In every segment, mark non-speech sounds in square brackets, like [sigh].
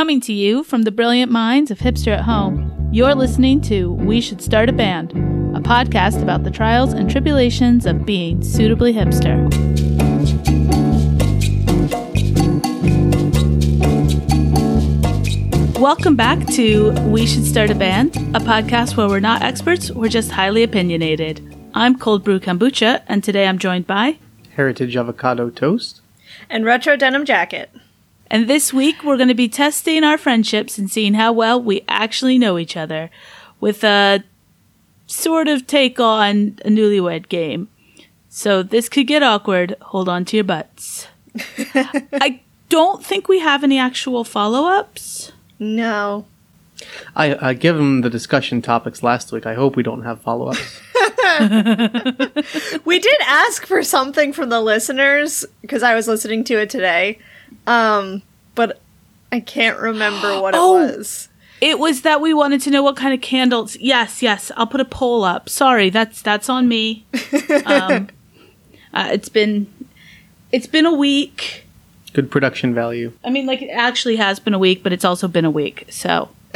Coming to you from the brilliant minds of Hipster at Home, you're listening to We Should Start a Band, a podcast about the trials and tribulations of being suitably hipster. Welcome back to We Should Start a Band, a podcast where we're not experts, we're just highly opinionated. I'm Cold Brew Kombucha, and today I'm joined by. Heritage avocado toast. and retro denim jacket. And this week we're going to be testing our friendships and seeing how well we actually know each other with a sort of take on a newlywed game. So this could get awkward. Hold on to your butts. [laughs] I don't think we have any actual follow ups. No. I uh, given the discussion topics last week. I hope we don't have follow ups. [laughs] [laughs] We did ask for something from the listeners because I was listening to it today. Um, but I can't remember what it [gasps] Oh. was. It was that we wanted to know what kind of candles. Yes, yes. I'll put a poll up. Sorry, that's that's on me. Um, [laughs] uh, it's been it's been a week. Good production value. I mean, like it actually has been a week, but it's also been a week. So [laughs]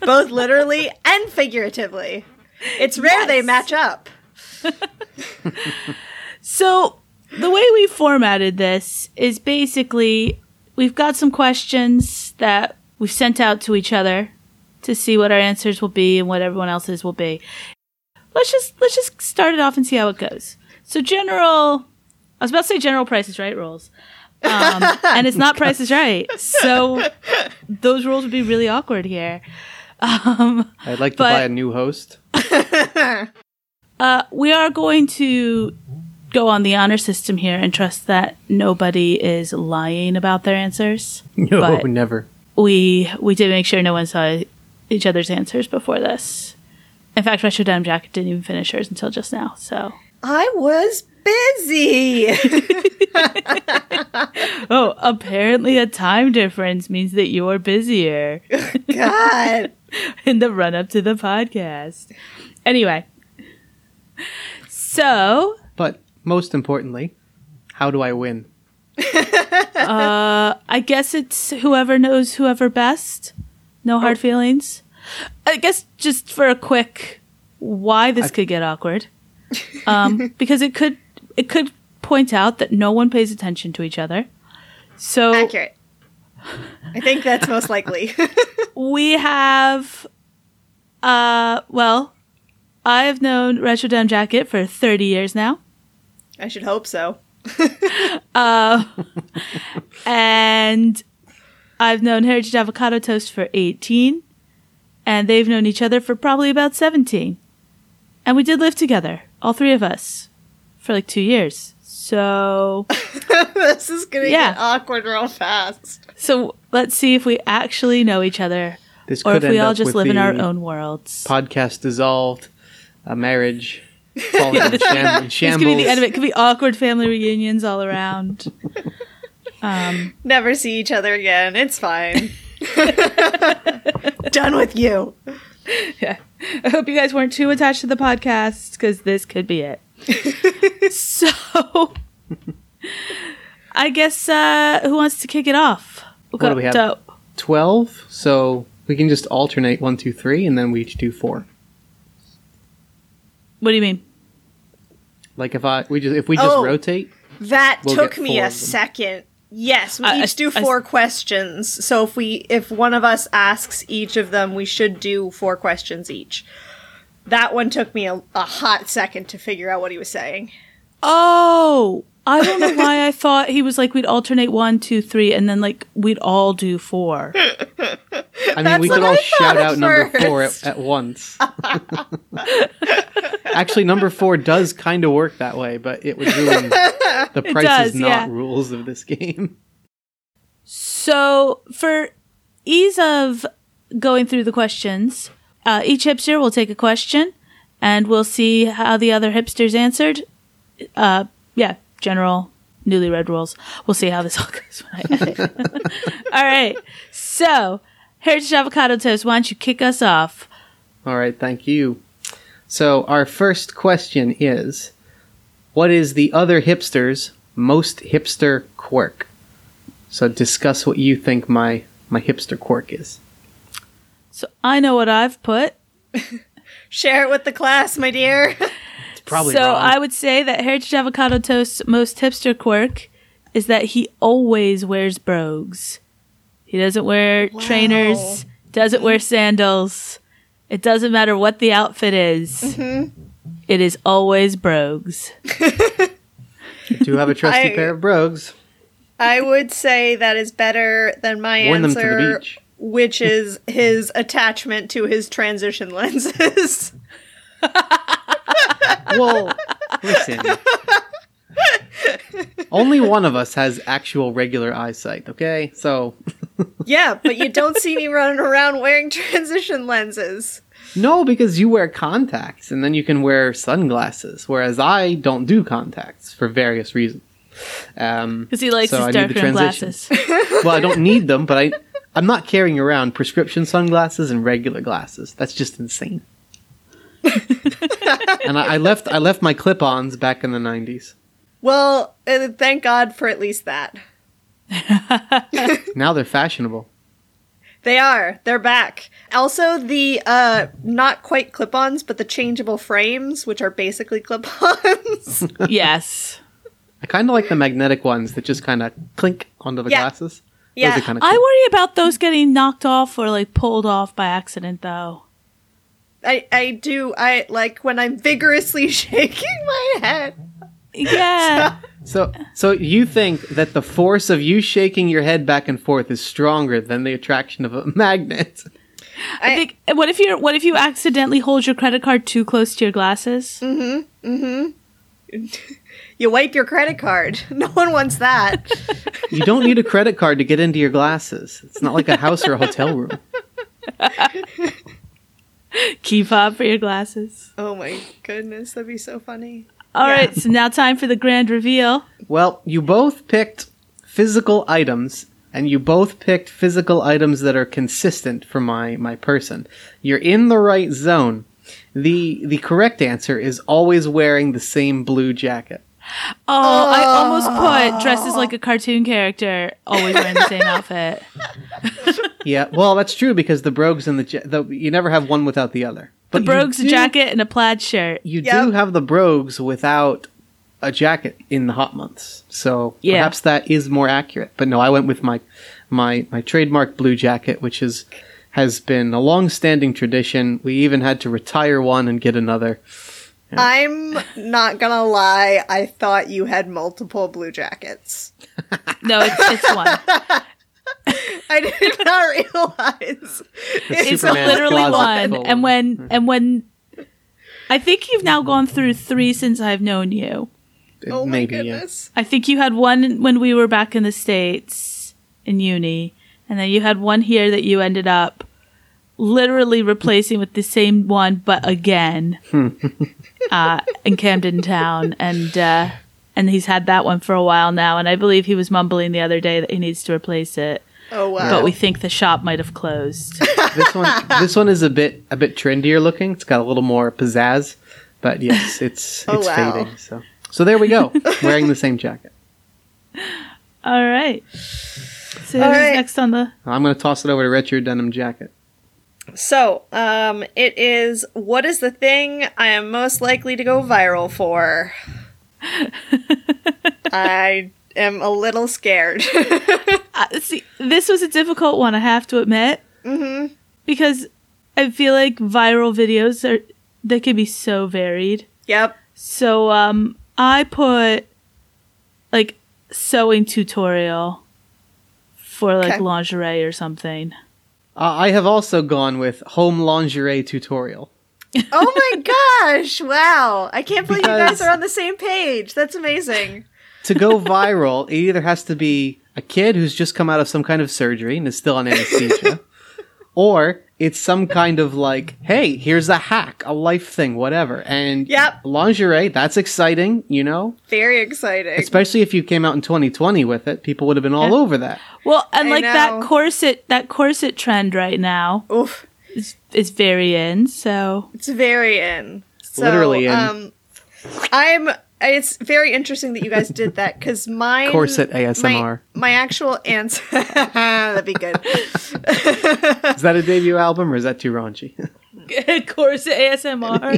Both literally and figuratively. It's rare they match up. [laughs] So, the way we formatted this is basically we've got some questions that we've sent out to each other to see what our answers will be and what everyone else's will be. Let's just let's just start it off and see how it goes. So, general I was about to say general Price is Right rules. Um, [laughs] and it's not Price is Right. So, those rules would be really awkward here. Um, I'd like to But- buy a new host. [laughs] Uh, we are going to go on the honor system here and trust that nobody is lying about their answers. [laughs] No, But- never. We we did make sure no one saw each other's answers before this. In fact, Retro Denim Jacket didn't even finish hers until just now. So, I was busy. [laughs] oh, apparently a time difference means that you're busier [laughs] God. in the run up to the podcast. Anyway, so But most importantly, how do I win? [laughs] Uh, I guess it's whoever knows whoever best. No hard feelings. I guess just for a quick why this could get awkward. Um, [laughs] because it could it could point out that no one pays attention to each other. So Accurate. I think that's most likely. [laughs] we have uh well, I've known Retro Denim Jacket for 30 years now. I should hope so. [laughs] Uh, and I've known Heritage Avocado Toast for 18, and they've known each other for probably about 17. And we did live together, all three of us, for like two years. So, [laughs] this is gonna Yeah. get awkward real fast. so let's see if we actually know each other, This or could if we end all just live in our own worlds. Podcast dissolved, a marriage falling in, sham- in This could shambles. be the end of it. It could be awkward family reunions all around. Um, Never see each other again. It's fine. [laughs] Done with you. yeah. I hope you guys weren't too attached to the podcast because this could be it. [laughs] so, I guess uh, who wants to kick it off? We'll What do we have? to- Twelve. So we can just alternate one, two, three, and then we each do four. What do you mean? Like if I we just if we just Oh. rotate. That We'll took me a second. Yes, we uh, I- each do I- I- four questions. So if we if one of us asks each of them, we should do four questions each. That one took me a, a hot second to figure out what he was saying. Oh, I don't know why I [laughs] thought he was like we'd alternate one, two, three, and then like we'd all do four. [laughs] I mean, we could all shout thought out number four at, at once. Actually, number four does kind of work that way, but it would ruin [laughs] the price does, is not yeah. rules of this game. So, for ease of going through the questions, uh, each hipster will take a question and we'll see how the other hipsters answered. Uh, yeah, general newly read rules. We'll see how this all [laughs] goes when I edit. [laughs] all right. So, Heritage Avocado Toast, why don't you kick us off? All right, thank you. So, our first question is What is the other hipster's most hipster quirk? So discuss what you think my my hipster quirk is. So I know what I've put. [laughs] Share it with the class, my dear. It's probably so wrong. I would say that Heritage Avocado Toast's most hipster quirk is that he always wears brogues. He doesn't wear trainers, doesn't wear sandals. It doesn't matter what the outfit is. Mm-hmm. It is always brogues. do have a trusty [laughs] I- pair of brogues. I would say that is better than my Worn them to the answer, beach. which is his attachment to his transition lenses. [laughs] Well, listen. Only one of us has actual regular eyesight, okay? So, yeah, but you don't see me running around wearing transition lenses. no, because you wear contacts and then you can wear sunglasses, whereas I don't do contacts for various reasons. Um, Because he likes So his need the glasses. [laughs] well, I don't need them, but I, I'm not carrying around prescription sunglasses and regular glasses. That's just insane. [laughs] and I, I left I left my clip-ons back in the '90s. Well, uh, thank God for at least that. [laughs] Now they're fashionable. They are. They're back. Also, the uh, not quite clip-ons, but the changeable frames, which are basically clip-ons. [laughs] yes. I kind of like the magnetic ones that just kind of clink onto the Yeah. glasses. Yeah. Those are kind I worry about those getting knocked off or like pulled off by accident though. I I do. I like when I'm vigorously [laughs] shaking my head. Yeah. [laughs] So, so you think that the force of you shaking your head back and forth is stronger than the attraction of a [laughs] magnet? I think what if you're what if you accidentally hold your credit card too close to your glasses? Mm-hmm. Mm-hmm. you wipe your credit card. No one wants that. You don't need a credit card to get into your glasses. It's not like a house or a hotel room. [laughs] Key fob for your glasses. oh my goodness, that'd be so funny. All Yeah. right, so now time for the grand reveal. Well, you both picked physical items, and you both picked physical items that are consistent for my my person. You're in the right zone. the The correct answer is always wearing the same blue jacket. Oh, I almost put oh. dresses like a cartoon character, always wearing the same outfit. [laughs] Yeah, well, that's true because the brogues and the, ja- the you never have one without the other. But The you brogues, a do- jacket, and a plaid shirt. You Yep. do have the brogues without a jacket in the hot months, so Yeah. perhaps that is more accurate. But no, I went with my my my trademark blue jacket, which is has been a long-standing tradition. We even had to retire one and get another. I'm not gonna lie. I thought you had multiple blue jackets. [laughs] No, it's, it's one. [laughs] I did [laughs] not realize. It's Superman's literally one. full. And when and when I think you've now gone through three since I've known you. Oh my Maybe, yeah. goodness. I think you had one when we were back in the states in uni, and then you had one here that you ended up literally replacing with the same one, but again, uh, in Camden Town, and uh, and he's had that one for a while now, and I believe he was mumbling the other day that he needs to replace it, Oh wow. but we think the shop might have closed. [laughs] This one, this one is a bit a bit trendier looking. It's got a little more pizzazz, but yes, [laughs] it's Oh, it's wow. fading. So so there we go, [laughs] wearing the same jacket. All right. So All who's right. next on the? I'm going to toss it over to Retro denim jacket. So, um, it is what is the thing I am most likely to go viral for? I am a little scared. [laughs] Uh, see, this was a difficult one, I have to admit. Mm-hmm. Because I feel like viral videos are they can be so varied. yep. So um, I put like sewing tutorial for like Okay. lingerie or something. Uh, I have also gone with home lingerie tutorial. Oh my [laughs] gosh! Wow! I can't believe you guys are on the same page. That's amazing. To go viral, it either has to be a kid who's just come out of some kind of surgery and is still on anesthesia, [laughs] or it's some kind of like, hey, here's a hack, a life thing, whatever. And Yep. lingerie, that's exciting, you know? Very exciting. Especially if you came out in 2020 with it, people would have been all Yeah. over that. Well, and I like that corset that corset trend right now Oof. is is very in. So It's very in. So, Literally in. Um, I'm it's very interesting that you guys did that because my Corset ASMR. My, my actual answer [laughs] that'd be good. [laughs] Is that a debut album or is that too raunchy? [laughs] Corset ASMR. I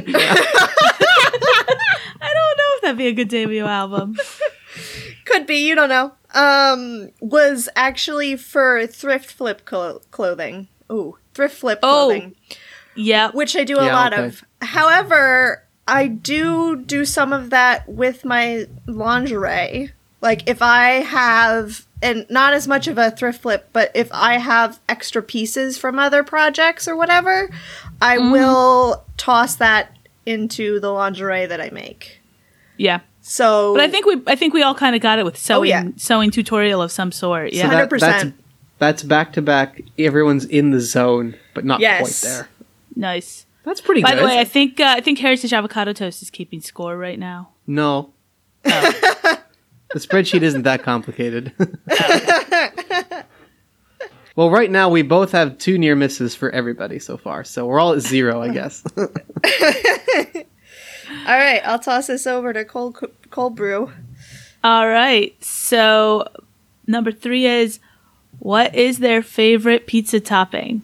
don't know if that'd be a good debut album. Could be, you don't know. Um, was actually for thrift flip clo- clothing. Ooh, thrift flip clothing. Oh. clothing, Yeah. which I do a Yeah, lot okay. of. However, I do do some of that with my lingerie. Like if I have, and not as much of a thrift flip, but if I have extra pieces from other projects or whatever, I Mm-hmm. will toss that into the lingerie that I make. Yeah. So, But I think we I think we all kind of got it with sewing yeah. sewing tutorial of some sort. Yeah. So that- 100%. that's that's back to back. Everyone's in the zone, but not Yes. quite there. nice. That's pretty By good. the way, I think uh, I think Heritage Avocado Toast is keeping score right now. no, Oh. [laughs] the spreadsheet isn't that complicated. [laughs] well, right now we both have two near misses for everybody so far, so we're all at zero, I guess. [laughs] all right, I'll toss this over to cold cold brew. All right. So number three is what is their favorite pizza topping?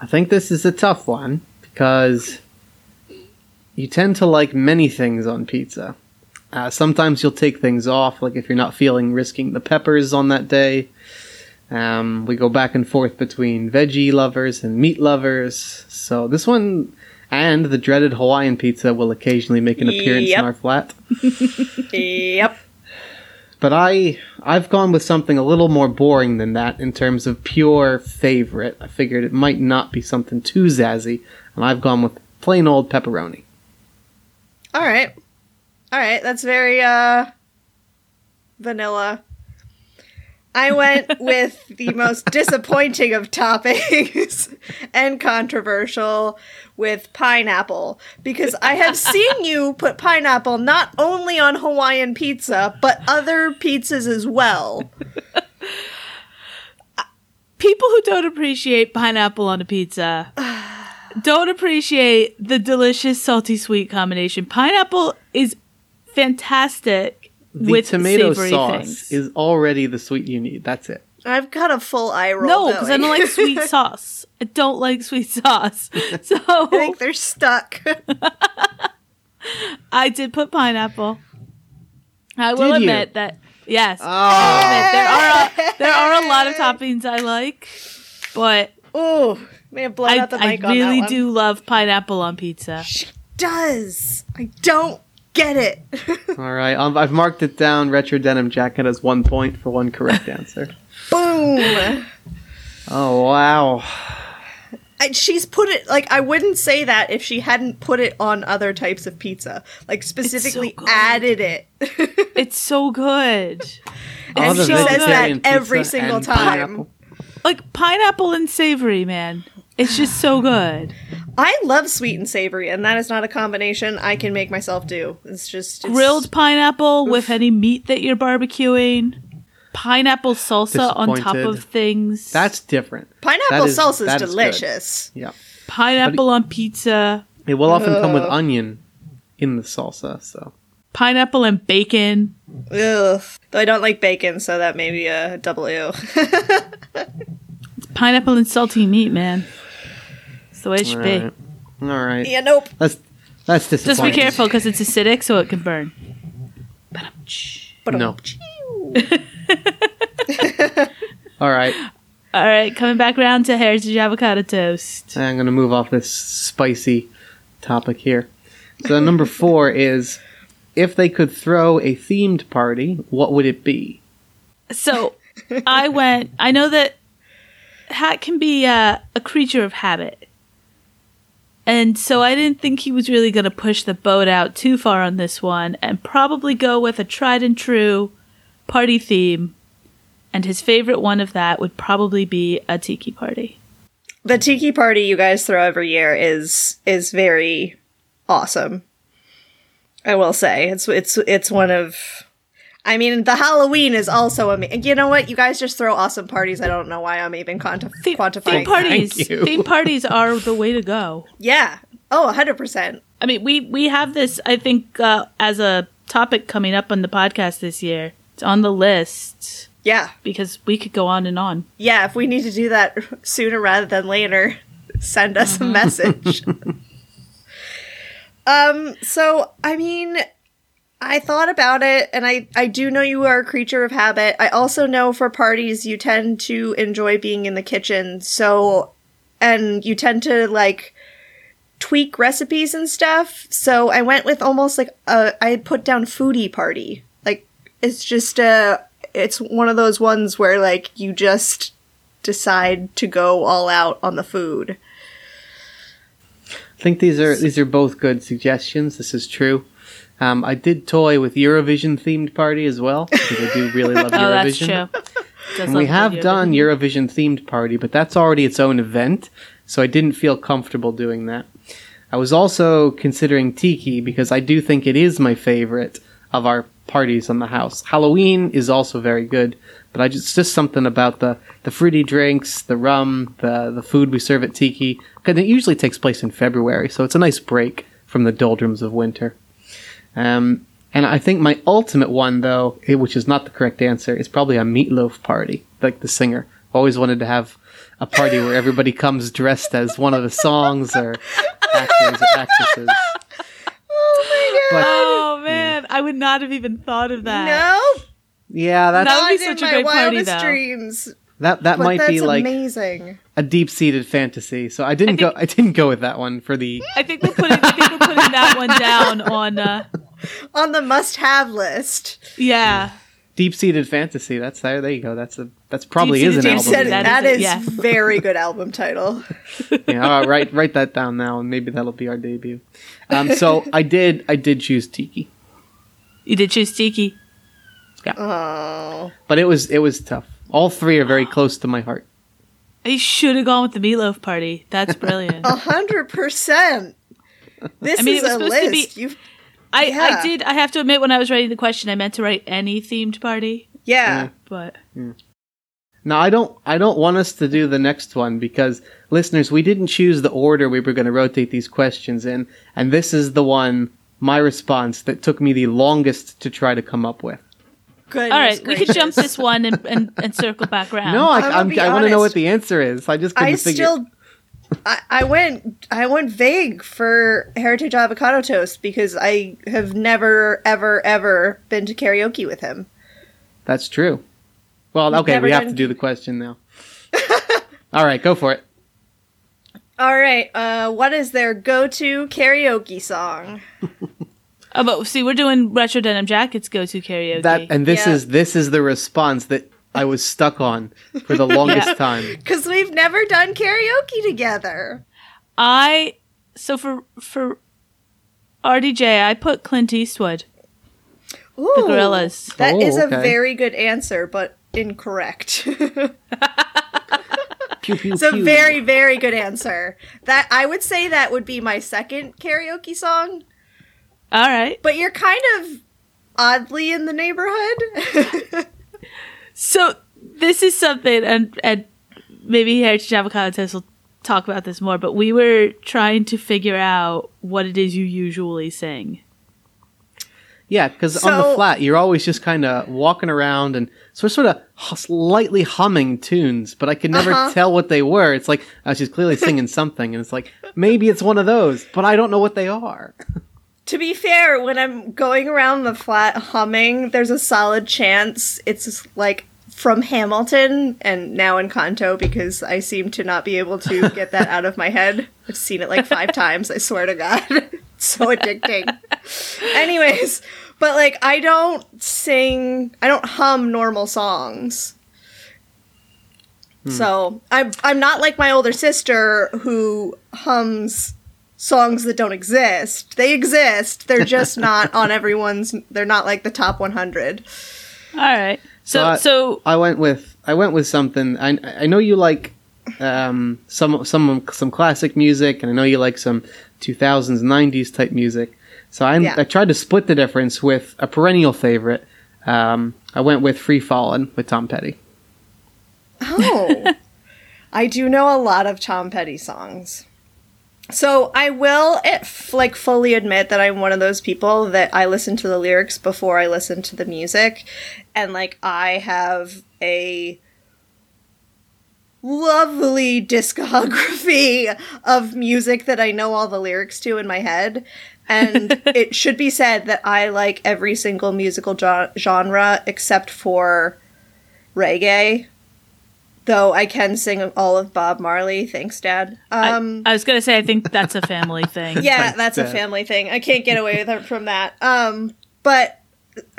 I think this is a tough one because you tend to like many things on pizza. Uh, sometimes you'll take things off, like if you're not feeling risking the peppers on that day. Um, we go back and forth between veggie lovers and meat lovers. So this one and the dreaded Hawaiian pizza will occasionally make an appearance Yep. in our flat. [laughs] Yep. But I I've gone with something a little more boring than that in terms of pure favorite. I figured it might not be something too zazzy, and I've gone with plain old pepperoni. All right. All right, that's very uh vanilla. I went [laughs] with the most disappointing of toppings [laughs] and controversial with pineapple because I have seen you put pineapple not only on Hawaiian pizza but other pizzas as well. [laughs] People who don't appreciate pineapple on a pizza [sighs] [sighs] don't appreciate the delicious salty sweet combination. Pineapple is fantastic The with tomato savory sauce things. is already the sweet you need. That's it. I've got a full eye roll. no, because I don't like sweet [laughs] sauce. I don't like sweet sauce. [laughs] So I think they're stuck. [laughs] I did put pineapple. I will Did you? admit that yes, Oh, admit there are a, there are a lot of toppings I like, but Ooh, may have blown I, out the I mic on that really one. do love pineapple on pizza. She does. I don't get it. [laughs] all right. Um, I've marked it down. Retro denim jacket as one point for one correct answer. [laughs] Boom. Oh wow. I, she's put it like I wouldn't say that if she hadn't put it on other types of pizza, like specifically good. added it. [laughs] It's so good. And the she says that every single time. pineapple. Like pineapple and savory, man. It's just so good. I love sweet and savory, and that is not a combination I can make myself do. It's just it's, Grilled pineapple with any meat that you're barbecuing. Pineapple salsa on top of things. That's different. pineapple That is- salsa is that is good. delicious. Yeah. pineapple on pizza. It will often come with onion in the salsa, so Pineapple and bacon. Ugh. Though I don't like bacon, so that may be a double ew. [laughs] Pineapple and salty meat, man. It's the way it should all be. All right. yeah, nope. That's that's Just disappointing. be careful because it's acidic, so it can burn. But No. All right. All right, coming back around to heritage avocado toast. I'm going to move off this spicy topic here. So number 4 is if they could throw a themed party, what would it be? So I went. I know that Hat can be uh, a creature of habit, and so I didn't think he was really going to push the boat out too far on this one, and probably go with a tried and true party theme. And his favorite one of that would probably be a tiki party. The tiki party you guys throw every year is is very awesome. I will say it's it's it's one of. I mean, the Halloween is also amazing. You know what? You guys just throw awesome parties. I don't know why I'm even quanti- Theme, quantifying. theme that. parties. Thank you. Theme parties are the way to go. Yeah. Oh, 100%. I mean, we we have this. I think uh, as a topic coming up on the podcast this year. It's on the list Yeah. because we could go on and on. Yeah, if we need to do that sooner rather than later, send us a message. [laughs] um, so I mean, I thought about it and I I do know you are a creature of habit. I also know for parties you tend to enjoy being in the kitchen. So and you tend to like tweak recipes and stuff. So I went with almost like a I put down foodie party. Like it's just a it's one of those ones where like you just decide to go all out on the food. I think these are these are both good suggestions. This is true. Um, I did toy with Eurovision themed party as well because I do really love [laughs] Oh, that's Eurovision. true. And we have done Eurovision themed party, but that's already its own event, so I didn't feel comfortable doing that. I was also considering Tiki because I do think it is my favorite of our parties on the house. Halloween is also very good, but I just just something about the the fruity drinks, the rum, the the food we serve at Tiki. Because it usually takes place in February, so it's a nice break from the doldrums of winter. Um, and I think my ultimate one, though, which is not the correct answer, is probably a Meat Loaf party, like the singer. Always wanted to have a party where everybody [laughs] comes dressed as one of the songs or actors or actresses. Oh my god! But Oh man, I would not have even thought of that. No, yeah, that's, That would be such in a my great party, wildest though. dreams. that that But might that's be like amazing. a deep-seated fantasy. So I didn't go. I didn't go with that one for the. I think we're putting. I think we're putting that one down on. Uh, [laughs] On the must-have list. yeah, Deep-seated fantasy. That's there. There you go. That's a. That's probably is an album. said. That That is is, yeah. [laughs] very good album title. [laughs] yeah, all right, write write that down now, and maybe that'll be our debut. Um, so I did. I did choose Tiki. you did choose Tiki. Yeah. Oh, but it was it was tough. All three are very close to my heart. You should have gone with the Meat Loaf party. That's brilliant. a hundred percent. This I mean, it is was a supposed to be- list. You, I, Yeah. I did. I have to admit, when I was writing the question, I meant to write any themed party, yeah. Mm. but mm. Now I don't I don't want us to do the next one because listeners, we didn't choose the order we were going to rotate these questions in, and this is the one my response that took me the longest to try to come up with. Goodness all right, we could jump this one and, and, and circle back around. [laughs] No, I, I'm gonna I'm, I want to know what the answer is. I just couldn't I figure. still, I, I went, I went vague for Heritage Avocado Toast because I have never, ever, ever been to karaoke with him. That's true. Well, okay, never we have to do the question now. [laughs] All right, go for it. All right, uh, what is their go-to karaoke song? [laughs] Oh, but see, we're doing retro denim jackets go to karaoke. That and this Yeah. is this is the response that I was stuck on for the longest [laughs] time. Because we've never done karaoke together. I so for for RDJ, I put Clint Eastwood. Ooh, The Gorillaz. That Oh, is a okay. very good answer, but incorrect. Pew, pew, It's a pew. very, very good answer. That I would say that would be my second karaoke song, All right. but you're kind of oddly in the neighborhood. [laughs] So this is something, and and maybe Heritage Avocado Toast will talk about this more. But we were trying to figure out what it is you usually sing. Yeah, because on the flat, you're always just kind of walking around and so sort of slightly humming tunes, but I could never Uh-huh. tell what they were. It's like uh, she's clearly singing [laughs] something, and it's like maybe it's one of those, but I don't know what they are. [laughs] to be fair, when I'm going around the flat humming, there's a solid chance it's like from Hamilton and now Encanto because I seem to not be able to [laughs] get that out of my head. I've seen it like five times, I swear to God. it's [laughs] so addicting. Anyways, but like I don't sing, I don't hum normal songs. Hmm. So I'm I'm not like my older sister who hums songs that don't exist. They exist. They're just [laughs] not on everyone's. They're not like the top 100. All right. So So I- so I went with I went with something. I I know you like um, some some some classic music, and I know you like some 2000s 90s type music. So I Yeah. I tried to split the difference with a perennial favorite. Um, I went with Free Fallin' with Tom Petty. Oh, [laughs] I do know a lot of Tom Petty songs. So I will it, f- like fully admit that I'm one of those people that I listen to the lyrics before I listen to the music, and like I have a lovely discography of music that I know all the lyrics to in my head. And [laughs] it should be said that I like every single musical jo- genre except for reggae. Though I can sing all of Bob Marley. Thanks, Dad. Um, I, I was gonna say I think that's a family [laughs] thing. yeah, Thanks, that's a family thing. I can't get away with it from that. Um, but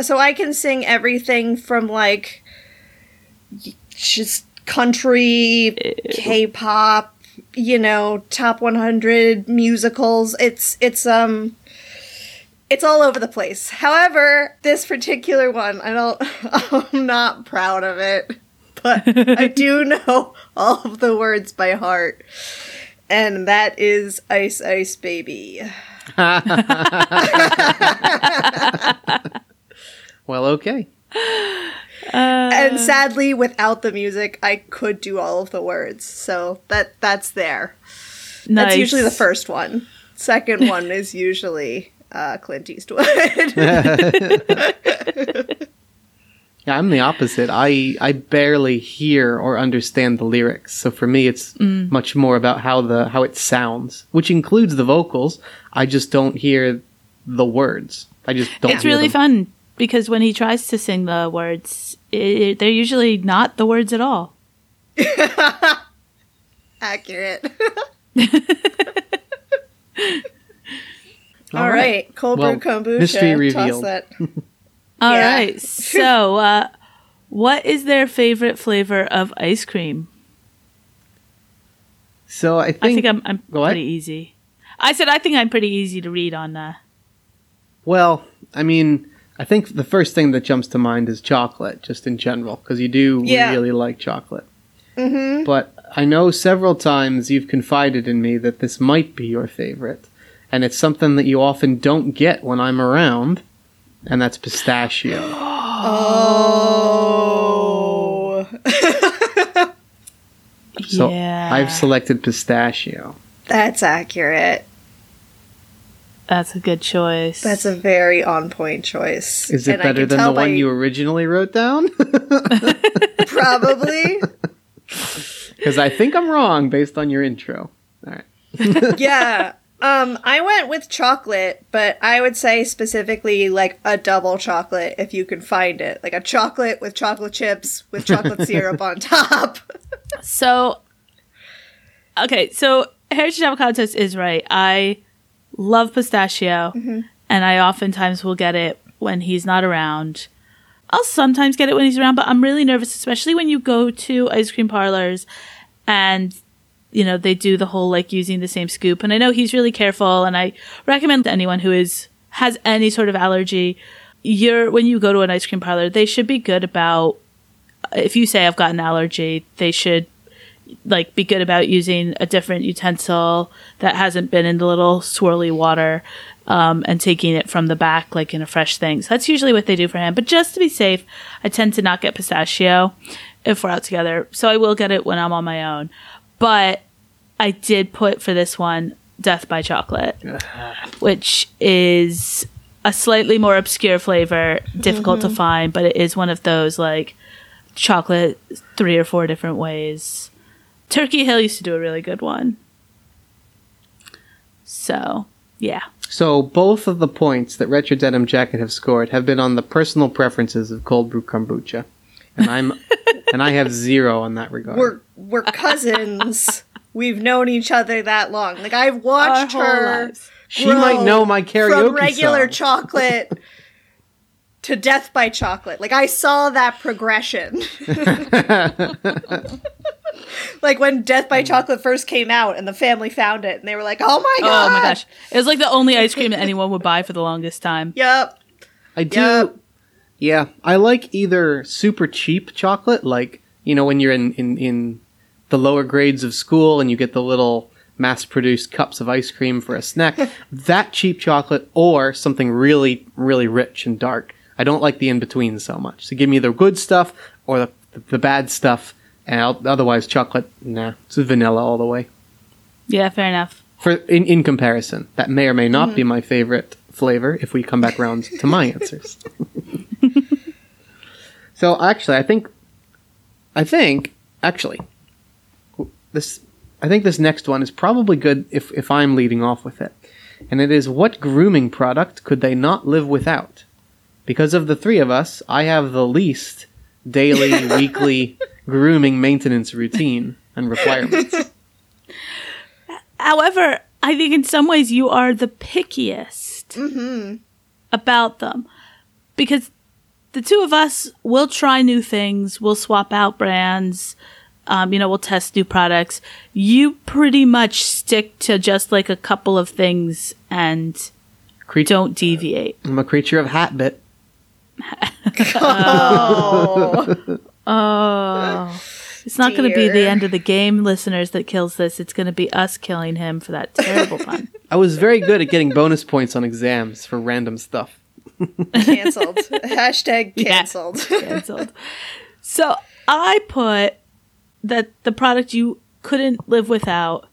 so I can sing everything from like just country, K-pop, you know, top 100 musicals. It's it's um it's all over the place. However, this particular one, I don't [laughs] I'm not proud of it. [laughs] But I do know all of the words by heart. And that is Ice Ice Baby. [laughs] Well, okay. and sadly without the music I could do all of the words. So that that's there. That's usually the first one. Second one is usually uh, Clint Eastwood. [laughs] Yeah, I'm the opposite. I I barely hear or understand the lyrics, so for me, it's Mm. much more about how the how it sounds, which includes the vocals. I just don't hear the words. I just don't. It's hear really them. fun because when he tries to sing the words, it, they're usually not the words at all. [laughs] Accurate. All [laughs] All right. right, cold Well, brew kombucha. mystery Toss revealed. [laughs] All Yeah. right. So, uh, what is their favorite flavor of ice cream? So I think, I think I'm, I'm pretty easy. I said I think I'm pretty easy to read on uh, well, I mean, I think the first thing that jumps to mind is chocolate, just in general, because you do Yeah. really like chocolate. Mm-hmm. But I know several times you've confided in me that this might be your favorite, and it's something that you often don't get when I'm around, and that's pistachio. [gasps] Oh. So yeah, I've selected pistachio. That's accurate. that's a good choice. That's a very on point choice. Is it And I better than the one you originally wrote down? [laughs] [laughs] Probably. Because I think I'm wrong based on your intro. All right. [laughs] yeah. Um, I went with chocolate, but I would say specifically like a double chocolate if you can find it. Like a chocolate with chocolate chips with chocolate [laughs] syrup on top. So, okay, so Heritage Avocado Toast is right. I love pistachio, and I oftentimes will get it when he's not around. I'll sometimes get it when he's around, but I'm really nervous, especially when you go to ice cream parlors and you know they do the whole like using the same scoop. And I know he's really careful, and I recommend to anyone who is has any sort of allergy. You're when you go to an ice cream parlor, they should be good about if you say I've got an allergy, they should like be good about using a different utensil that hasn't been in the little swirly water um, and taking it from the back like in a fresh thing. So that's usually what they do for him. But just to be safe, I tend to not get pistachio if we're out together. So I will get it when I'm on my own. But I did put for this one Death by Chocolate, [sighs] which is a slightly more obscure flavor, difficult to mm-hmm. find, but it is one of those like chocolate three or four different ways. Turkey Hill used to do a really good one. So, yeah. So both of the points that Retro Denim Jacket have scored have been on the personal preferences of cold brew kombucha, and I'm and I have zero on that regard. We're we're cousins. [laughs] We've known each other that long. Like I've watched her she might know my karaoke from regular song. chocolate [laughs] to death by chocolate. Like I saw that progression. [laughs] like when Death by mm. Chocolate first came out and the family found it and they were like, "Oh my god." Oh my gosh. It was like the only ice cream that anyone would buy for the longest time. Yep. I do. Yep. Yeah, I like either super cheap chocolate, like you know when you're in in in the lower grades of school and you get the little mass-produced cups of ice cream for a snack. [laughs] that cheap chocolate, or something really really rich and dark. I don't like the in between so much. So give me the good stuff or the the bad stuff, and I'll, otherwise chocolate. Nah, it's vanilla all the way. Yeah, fair enough. For in, in comparison, that may or may not be mm-hmm. my favorite flavor if we come back around to my [laughs] answers. [laughs] so actually, I think, I think actually, this I think this next one is probably good if if I'm leading off with it, and it is what grooming product could they not live without? Because of the three of us, I have the least daily, [laughs] weekly grooming maintenance routine and requirements. However, I think in some ways you are the pickiest mm-hmm. about them because the two of us will try new things, we'll swap out brands, um, you know, we'll test new products. You pretty much stick to just like a couple of things and Creature, don't deviate. I'm a creature of habit. [laughs] Oh, Oh. It's not going to be the end of the game, listeners, that kills this. It's going to be us killing him for that terrible pun. [laughs] I was very good at getting bonus points on exams for random stuff. Canceled. [laughs] Hashtag Yeah. canceled. Canceled. So I put that the product you couldn't live without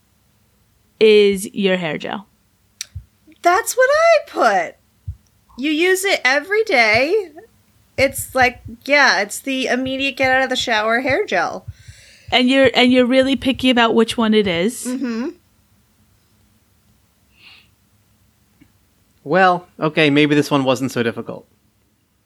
is your hair gel. That's what I put. You use it every day. It's like, yeah, it's the immediate get out of the shower hair gel. And you're and you're really picky about which one it is. Mm-hmm. Well, okay, maybe this one wasn't so difficult.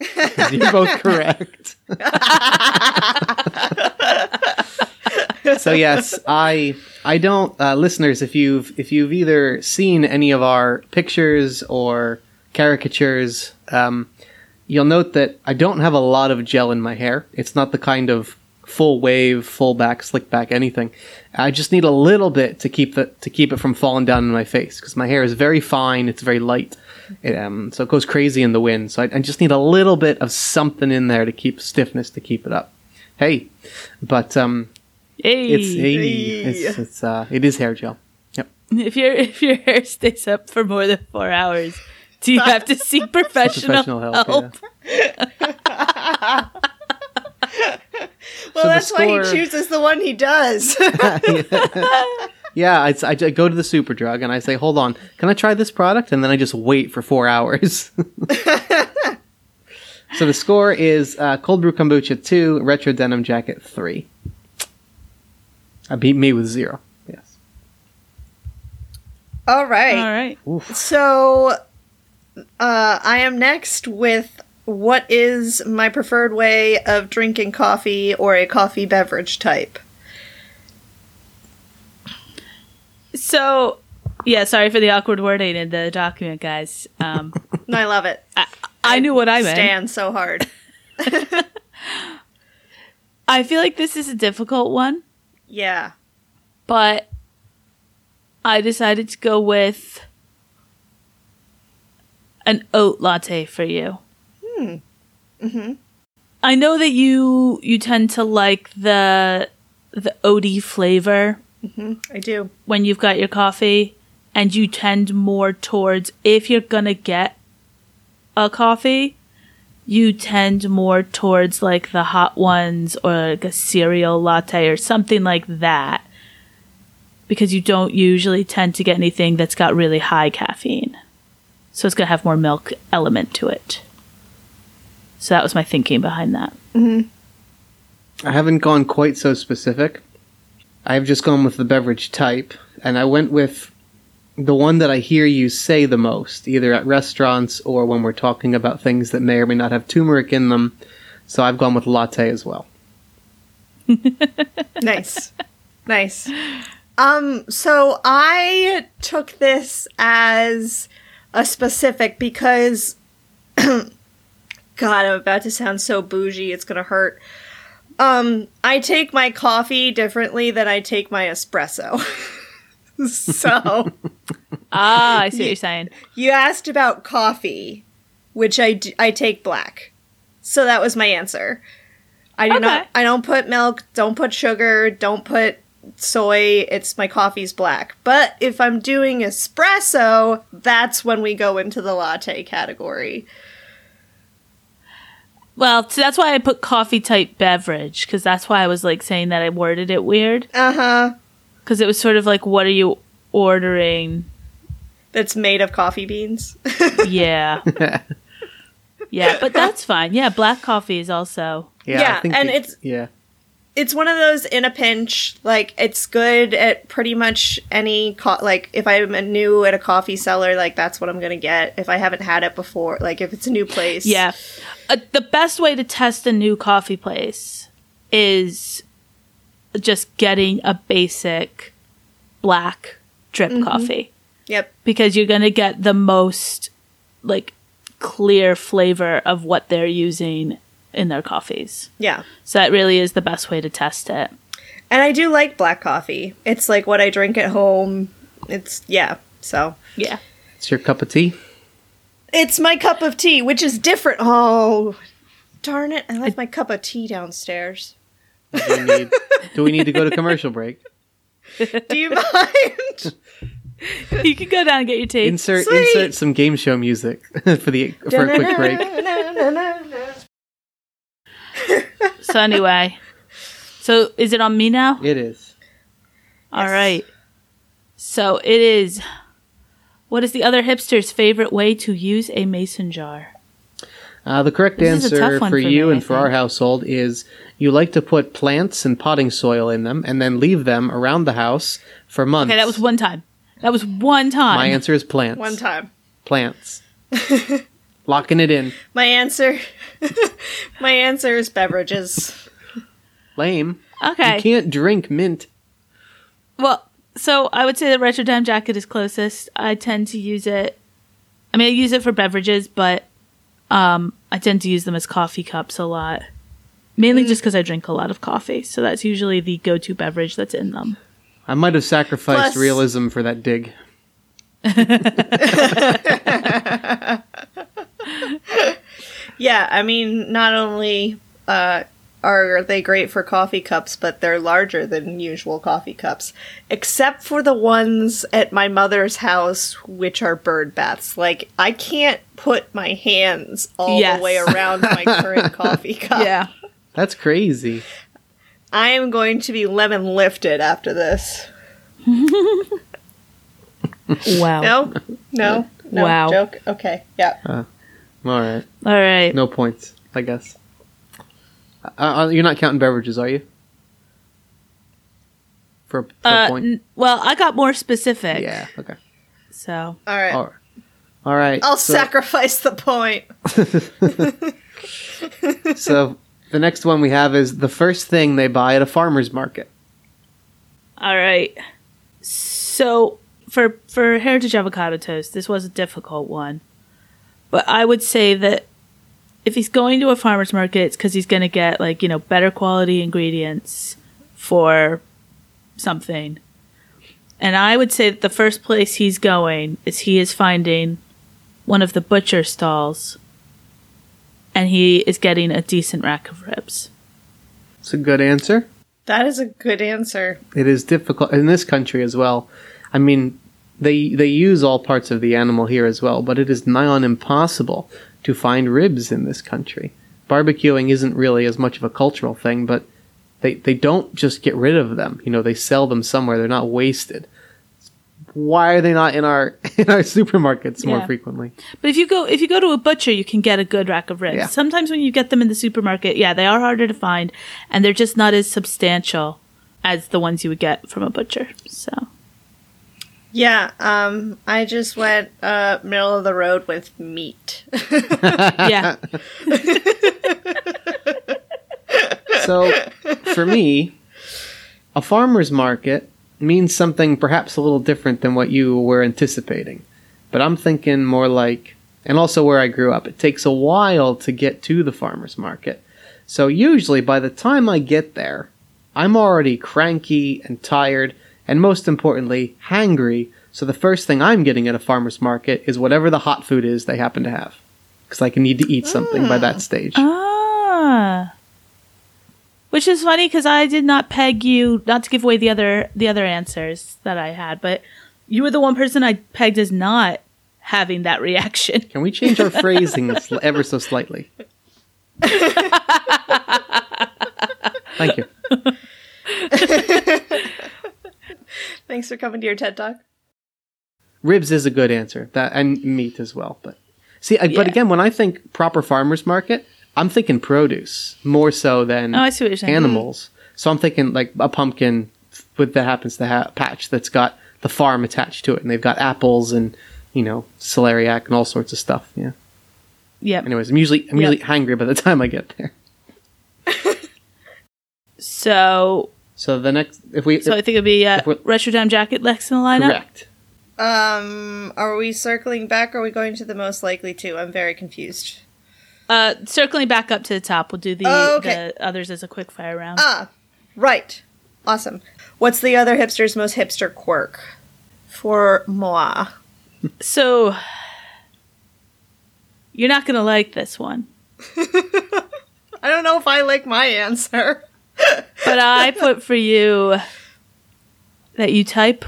[laughs] You're both correct. [laughs] so yes, I I don't uh, listeners if you've if you've either seen any of our pictures or caricatures, um, you'll note that I don't have a lot of gel in my hair. It's not the kind of full wave, full back, slick back, anything. I just need a little bit to keep the to keep it from falling down in my face because my hair is very fine. It's very light, it, um, so it goes crazy in the wind. So I, I just need a little bit of something in there to keep stiffness to keep it up. Hey, but um, Hey, it's hey, Hey. it's it's uh, it is hair gel. Yep. if your if your hair stays up for more than four hours, do you have to seek [laughs] professional, Professional help? help. Yeah. [laughs] Well, So the that's why he chooses the one he does. [laughs] Yeah, I, I go to the Superdrug and I say, "Hold on, can I try this product?" And then I just wait for four [laughs] hours. so the score is uh, cold brew kombucha two, retro denim jacket three. I beat me with zero. Yes. All right. All right. Oof. So, uh, I am next with what is my preferred way of drinking coffee or a coffee beverage type. So, yeah, sorry for the awkward wording in the document, guys. Um, [laughs] And I love it. I, I knew what I meant. Stand so hard. [laughs] I feel like this is a difficult one, Yeah. but I decided to go with an oat latte for you. Hmm. Mm-hmm. I know that you you tend to like the the oaty flavor Mm-hmm. I do. when you've got your coffee and you tend more towards if you're gonna get a coffee you tend more towards like the hot ones or like a cereal latte or something like that because you don't usually tend to get anything that's got really high caffeine so it's gonna have more milk element to it so that was my thinking behind that I haven't gone quite so specific. I've just gone with the beverage type, and I went with the one that I hear you say the most, either at restaurants or when we're talking about things that may or may not have turmeric in them. So I've gone with latte as well. [laughs] nice nice um so i took this as a specific because [clears throat] god i'm about to sound so bougie it's gonna hurt um i take my coffee differently than i take my espresso. [laughs] So [laughs] ah i see what you're saying. you asked about coffee which i d- I take black. So that was my answer. I do not i don't put milk don't put sugar don't put soy. It's my coffee's black. But if i'm doing espresso that's when we go into the latte category Well, so that's why I put coffee type beverage because that's why I was like saying that I worded it weird uh-huh because it was sort of like, what are you ordering. That's made of coffee beans. [laughs] Yeah. [laughs] yeah, but that's fine. Yeah, black coffee is also. Yeah, and it- it's- yeah. It's one of those in a pinch. Like it's good at pretty much any co- like if I'm new at a coffee cellar, like that's what I'm gonna get. If I haven't had it before, like if it's a new place, Yeah. Uh, the best way to test a new coffee place is just getting a basic black drip coffee yep, because you're going to get the most like clear flavor of what they're using in their coffees. yeah. So that really is the best way to test it. And I do like black coffee. It's like what I drink at home. It's yeah. So Yeah. It's your cup of tea. it's my cup of tea, which is different. Oh, darn it! I left my cup of tea downstairs. Do we need, do we need to go to commercial break? [laughs] Do you mind? you can go down and get your tea. Insert Sweet. insert some game show music [laughs] for the for a quick break. [laughs] so anyway. So is it on me now? It is. All Yes. right. So it is. What is the other hipster's favorite way to use a mason jar? Uh, the correct This answer for for you me, and for our household is you like to put plants and potting soil in them and then leave them around the house for months. Okay, that was one time. That was one time. My answer is plants. One time. Plants. [laughs] Locking it in. My answer. [laughs] my answer is beverages. Lame. Okay. You can't drink mint. Well, so I would say the retro denim jacket is closest. I tend to use it. I mean, I use it for beverages, but um, I tend to use them as coffee cups a lot. Mainly just because I drink a lot of coffee, so that's usually the go-to beverage that's in them. I might have sacrificed Plus- realism for that dig. [laughs] [laughs] [laughs] Yeah, I mean, not only uh, are they great for coffee cups, but they're larger than usual coffee cups, except for the ones at my mother's house, which are bird baths. Like, I can't put my hands all Yes. the way around my current [laughs] coffee cup. Yeah. That's crazy. I am going to be lemon lifted after this. [laughs] Wow. No? No? No? Wow. Joke? Okay. Yeah. All right. All right. No points, I guess. Uh, uh, you're not counting beverages, are you? For, for a Uh, point? n- well, I got more specific. yeah, okay. So All right. All right. All right. I'll so, sacrifice the point. [laughs] [laughs] So the next one we have is the first thing they buy at a farmer's market. All right. So for for heritage avocado toast, this was a difficult one, but I would say that if he's going to a farmer's market, it's because he's going to get like you know better quality ingredients for something. And I would say that the first place he's going is he is finding one of the butcher stalls, and he is getting a decent rack of ribs. It's a good answer. That is a good answer. It is difficult in this country as well. I mean, they they use all parts of the animal here as well, but it is nigh on impossible to find ribs in this country. Barbecuing isn't really as much of a cultural thing, but they they don't just get rid of them. You know, they sell them somewhere. They're not wasted. Why are they not in our [laughs] in our supermarkets more Yeah. frequently? But if you go if you go to a butcher, you can get a good rack of ribs. Yeah. Sometimes when you get them in the supermarket, yeah, they are harder to find, and they're just not as substantial as the ones you would get from a butcher. So Yeah, um, I just went uh, middle of the road with meat. [laughs] yeah, So, for me, a farmer's market means something perhaps a little different than what you were anticipating. But I'm thinking more like, and also where I grew up, it takes a while to get to the farmer's market. So, usually by the time I get there, I'm already cranky and tired, and most importantly, hangry. So, the first thing I'm getting at a farmer's market is whatever the hot food is they happen to have. Because I can need to eat something by that stage. ah, which is funny because I did not peg you not to give away the other the other answers that I had, but you were the one person I pegged as not having that reaction. Can we change our [laughs] phrasing ever so slightly? [laughs] Thank you. [laughs] Thanks for coming to your TED Talk. ribs is a good answer. That and meat as well. But see, I, but again, when I think proper farmers market, I'm thinking produce more so than Oh, I see what you're saying. animals. So I'm thinking like a pumpkin with that happens to have patch that's got the farm attached to it, and they've got apples and you know celeriac and all sorts of stuff. Yeah. Yep. Anyways, I'm usually I'm Yep. usually hungry by the [laughs] time I get there. [laughs] So, So the next, if we so I think it'd be uh, If we're- retro denim jacket next in the lineup. correct, Um, are we circling back? Or are we going to the most likely to? I'm very confused. Uh, circling back up to the top, we'll do the, Oh, okay. the others as a quick fire round. Ah, right. Awesome. What's the other hipster's most hipster quirk? For moi. so, you're not gonna like this one, [laughs] I don't know if I like my answer. But I put for you that you type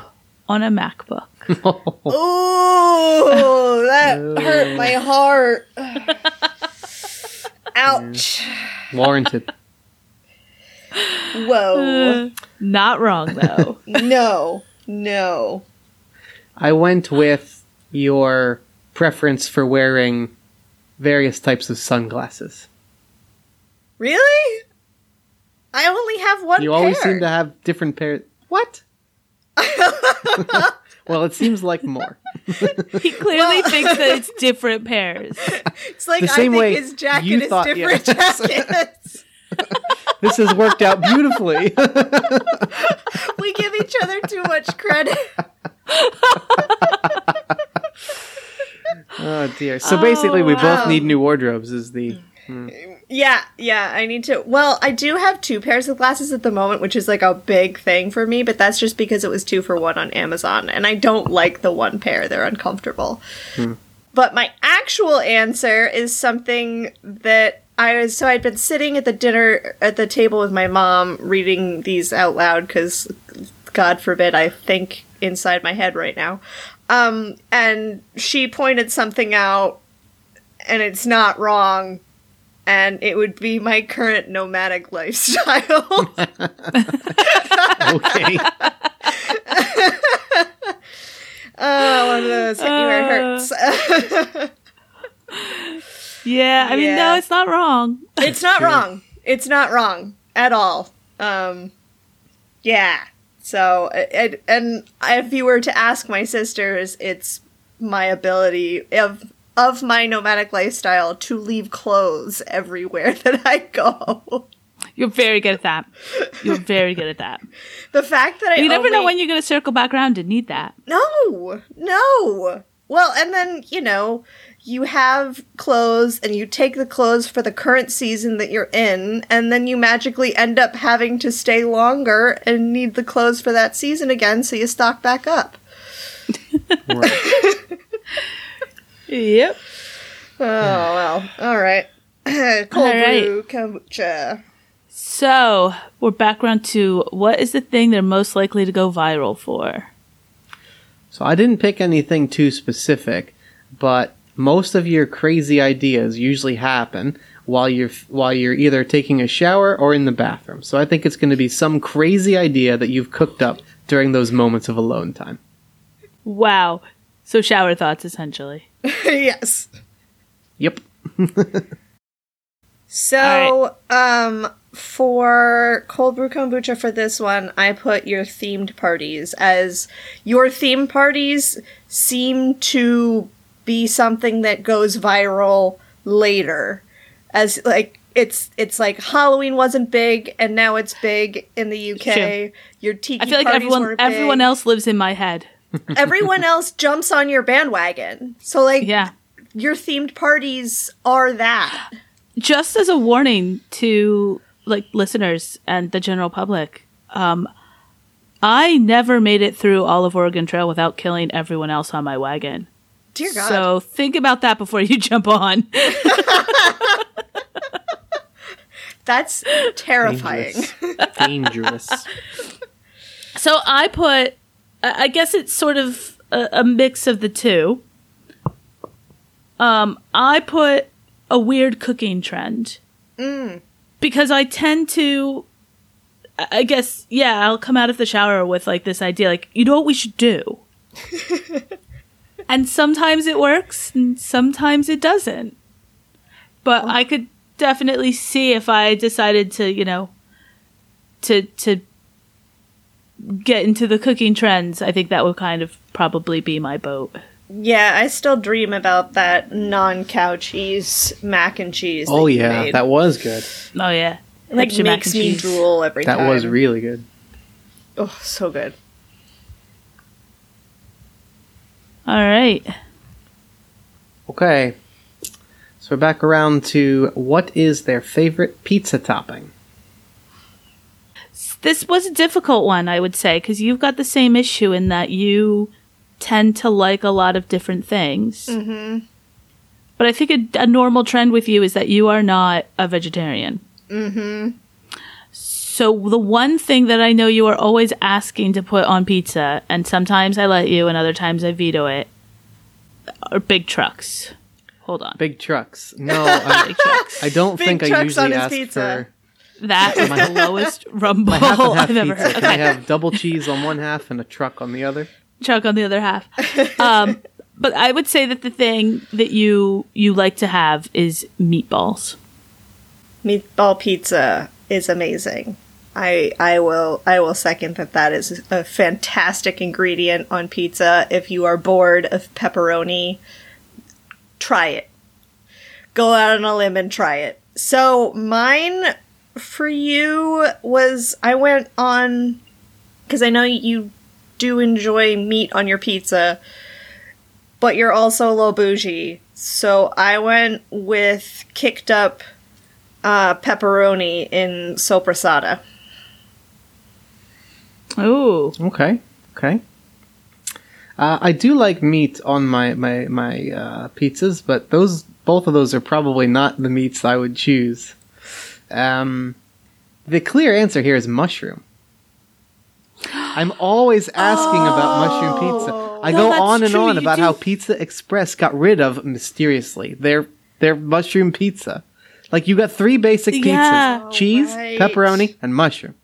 on a MacBook. [laughs] Ooh, that hurt my heart. [laughs] Ouch. warranted. Whoa. Uh, not wrong though. [laughs] No. No. I went with your preference for wearing various types of sunglasses. Really? I only have one you pair. always seem to have different pairs. What? [laughs] well, it seems like more. [laughs] he clearly thinks that it's different pairs. It's like The I same think way his jacket you is thought- different yes. [laughs] jackets. This has worked out beautifully. we give each other too much credit. oh dear. So basically, we oh, wow. both need new wardrobes. Is the Yeah, yeah, I need to. Well, I do have two pairs of glasses at the moment, which is like a big thing for me, but that's just because it was two for one on Amazon, and I don't like the one pair. They're uncomfortable. But my actual answer is something that I was. So I'd been sitting at the dinner at the table with my mom reading these out loud because, God forbid, I think inside my head right now. Um, and she pointed something out, and it's not wrong and it would be my current nomadic lifestyle. [laughs] okay? [laughs] oh, one of those hit me where it hurts. [laughs] Yeah, I mean, no, it's not wrong. it's not wrong. It's not wrong at all. Um, yeah. So, it, and if you were to ask my sisters, it's my ability of of my nomadic lifestyle to leave clothes everywhere [laughs] that I go. You're very good at that. You're very good at that. [laughs] The fact that I You never know when you're going to circle back around and need that. No, no. Well, and then, you know, you have clothes and you take the clothes for the current season that you're in, and then you magically end up having to stay longer and need the clothes for that season again, so you stock back up. [laughs] Right. Yep. Oh, well. All right. [clears throat] Cold All right. brew kombucha. So we're back around to what is the thing they're most likely to go viral for? So I didn't pick anything too specific, but most of your crazy ideas usually happen while you're while you're either taking a shower or in the bathroom. So I think it's going to be some crazy idea that you've cooked up during those moments of alone time. Wow. So shower thoughts, essentially. [laughs] yes. Yep. [laughs] So, um, for cold brew kombucha for this one, I put your themed parties as your theme parties seem to be something that goes viral later, as like it's it's like Halloween wasn't big and now it's big in the UK. Sure. Your tiki I feel like everyone everyone else lives in my head. Everyone [laughs] else jumps on your bandwagon. So like Yeah. your themed parties are that. Just as a warning to like listeners and the general public, um, I never made it through all of Oregon Trail without killing everyone else on my wagon. Dear God. So think about that before you [laughs] jump on. [laughs] That's terrifying. Dangerous. Dangerous. So I put, I guess it's sort of a, a mix of the two. Um, I put a weird cooking trend because I tend to, I I guess, yeah, I'll come out of the shower with like this idea, like you know what we should do. [laughs] and sometimes it works, and sometimes it doesn't. But I could definitely see if I decided to, you know, to to get into the cooking trends. I think that would kind of probably be my boat. Yeah, I still dream about that non-cow cheese mac and cheese. Oh that yeah, made. that was good. Oh yeah, It, like Extra makes me cheese. drool every That time. was really good. oh so good. All right. Okay. So we're back around to what is their favorite pizza topping? This was a difficult one, I would say, because you've got the same issue in that you tend to like a lot of different things. Mm-hmm. But I think a, a normal trend with you is that you are not a vegetarian. Mm-hmm. So the one thing that I know you are always asking to put on pizza, and sometimes I let you, and other times I veto it, are big trucks. Hold on, Big trucks. No, [laughs] I, big trucks. I don't Big think I usually on his ask pizza. for That is the [laughs] lowest rumble my half half I've ever heard. Can I have double cheese on one half and a truck on the other? Chuck on the other half. Um, but I would say that the thing that you you like to have is meatballs. Meatball pizza is amazing. I I will I will second that that is a fantastic ingredient on pizza. If you are bored of pepperoni, try it. Go out on a limb and try it. So mine for you was I went on because I know you do enjoy meat on your pizza, but you're also a little bougie. So I went with kicked up uh, pepperoni in soppressata. Ooh, Okay. Okay. Uh, I do like meat on my my my uh, pizzas, but those both of those are probably not the meats I would choose. Um, the clear answer here is mushroom. I'm always asking about mushroom pizza. I No, go on and true, on you about do- how Pizza Express got rid of mysteriously their their mushroom pizza. Like you got three basic pizzas: Yeah. cheese, right. pepperoni, and mushroom.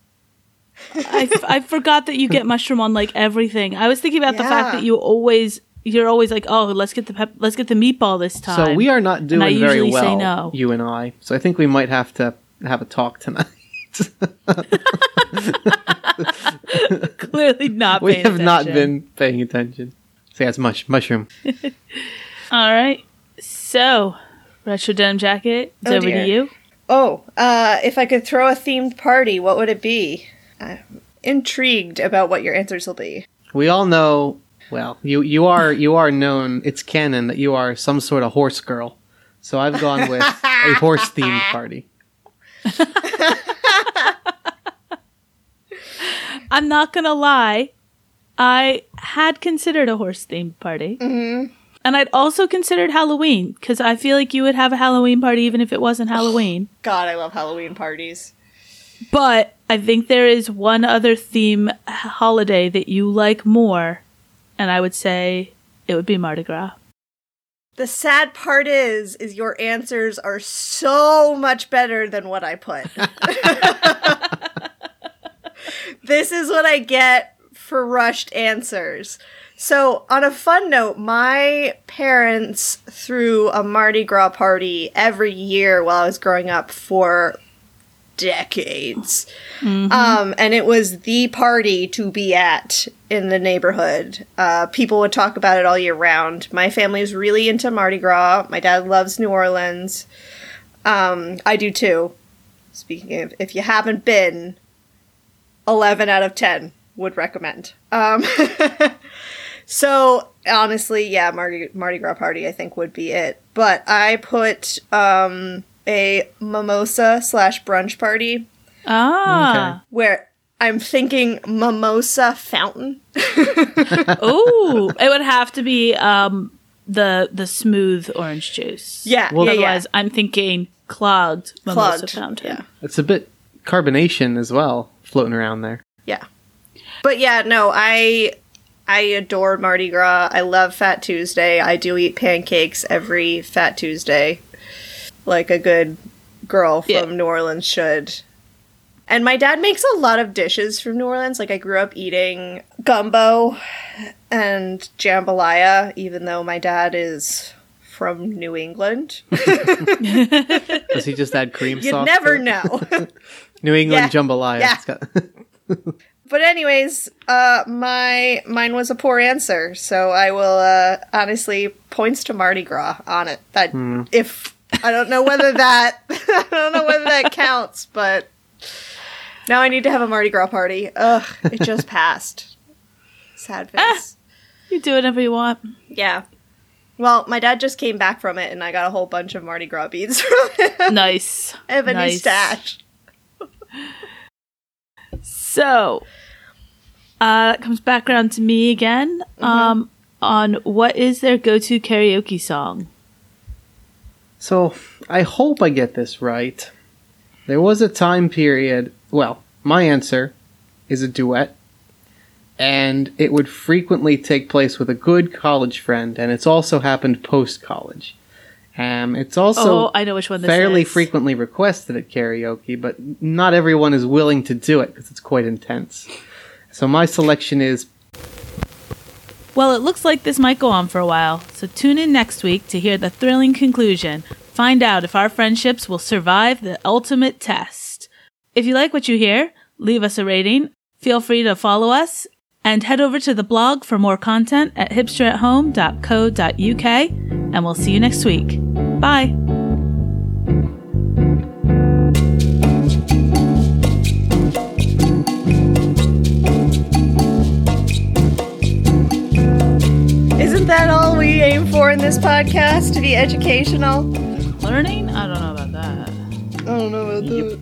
I, f- I forgot that you get mushroom on like everything. I was thinking about the fact that you always you're always like, oh, let's get the pep- let's get the meatball this time. So we are not doing very well, no. you and I. So I think we might have to have a talk tonight. [laughs] clearly not. we paying have not been paying attention. So yeah, it's mush mushroom. [laughs] All right. So, retro denim jacket. It's Oh, over dear. to you. Oh, uh, if I could throw a themed party, what would it be? I'm intrigued about what your answers will be. We all know. Well, you you are you are known. It's canon that you are some sort of horse girl. So I've gone with a horse themed [laughs] party. [laughs] I'm not gonna lie. I had considered a horse themed party. Mm-hmm. And I'd also considered Halloween because I feel like you would have a Halloween party even if it wasn't Halloween. God, I love Halloween parties. But I think there is one other theme holiday that you like more, and I would say it would be Mardi Gras. The sad part is, is your answers are so much better than what I put. [laughs] this is what I get for rushed answers. So, on a fun note, my parents threw a Mardi Gras party every year while I was growing up for decades. Um, and it was the party to be at in the neighborhood. Uh, people would talk about it all year round. My family is really into Mardi Gras. My dad loves New Orleans. Um, I do too. Speaking of, if you haven't been, 11 out of 10 would recommend. Um, [laughs] so honestly, yeah, Mardi, Mardi Gras party I think would be it. But I put um, a mimosa slash brunch party Ah. where I'm thinking mimosa fountain. [laughs] oh, it would have to be um the the smooth orange juice. Yeah, Well- yeah, yeah. I'm thinking clogged mimosa Clogged. fountain. Yeah. It's a bit carbonation as well floating around there. Yeah. But yeah, no, I I adore Mardi Gras. I love Fat Tuesday. I do eat pancakes every Fat Tuesday. Like a good girl from Yeah. New Orleans should. And my dad makes a lot of dishes from New Orleans. Like I grew up eating gumbo and jambalaya, even though my dad is from New England. [laughs] Does he just add cream You'd sauce? never know. [laughs] [laughs] New England Yeah. jambalaya. Yeah. Got- but anyways, uh my mine was a poor answer, so I will uh honestly points to Mardi Gras on it. That if I don't know whether that [laughs] I don't know whether that counts, but now I need to have a Mardi Gras party. Ugh, it just passed. Sad face. You do whatever you want. Yeah. Well, my dad just came back from it, and I got a whole bunch of Mardi Gras beads from him. Nice. [laughs] I have a new stash. So, uh, that comes back around to me again. Um, on what is their go-to karaoke song? So I hope I get this right. There was a time period. Well, my answer is a duet, and it would frequently take place with a good college friend, and it's also happened post college. Um, it's also oh, I know which one this fairly is. frequently requested at karaoke, but not everyone is willing to do it because it's quite intense. So my selection is Well, it looks like this might go on for a while, so tune in next week to hear the thrilling conclusion. Find out if our friendships will survive the ultimate test. If you like what you hear, leave us a rating, feel free to follow us, and head over to the blog for more content at hipsterathome.co.uk, and we'll see you next week. Bye! That all we aim for in this podcast? To be educational? Learning? I don't know about that. I don't know about Yep.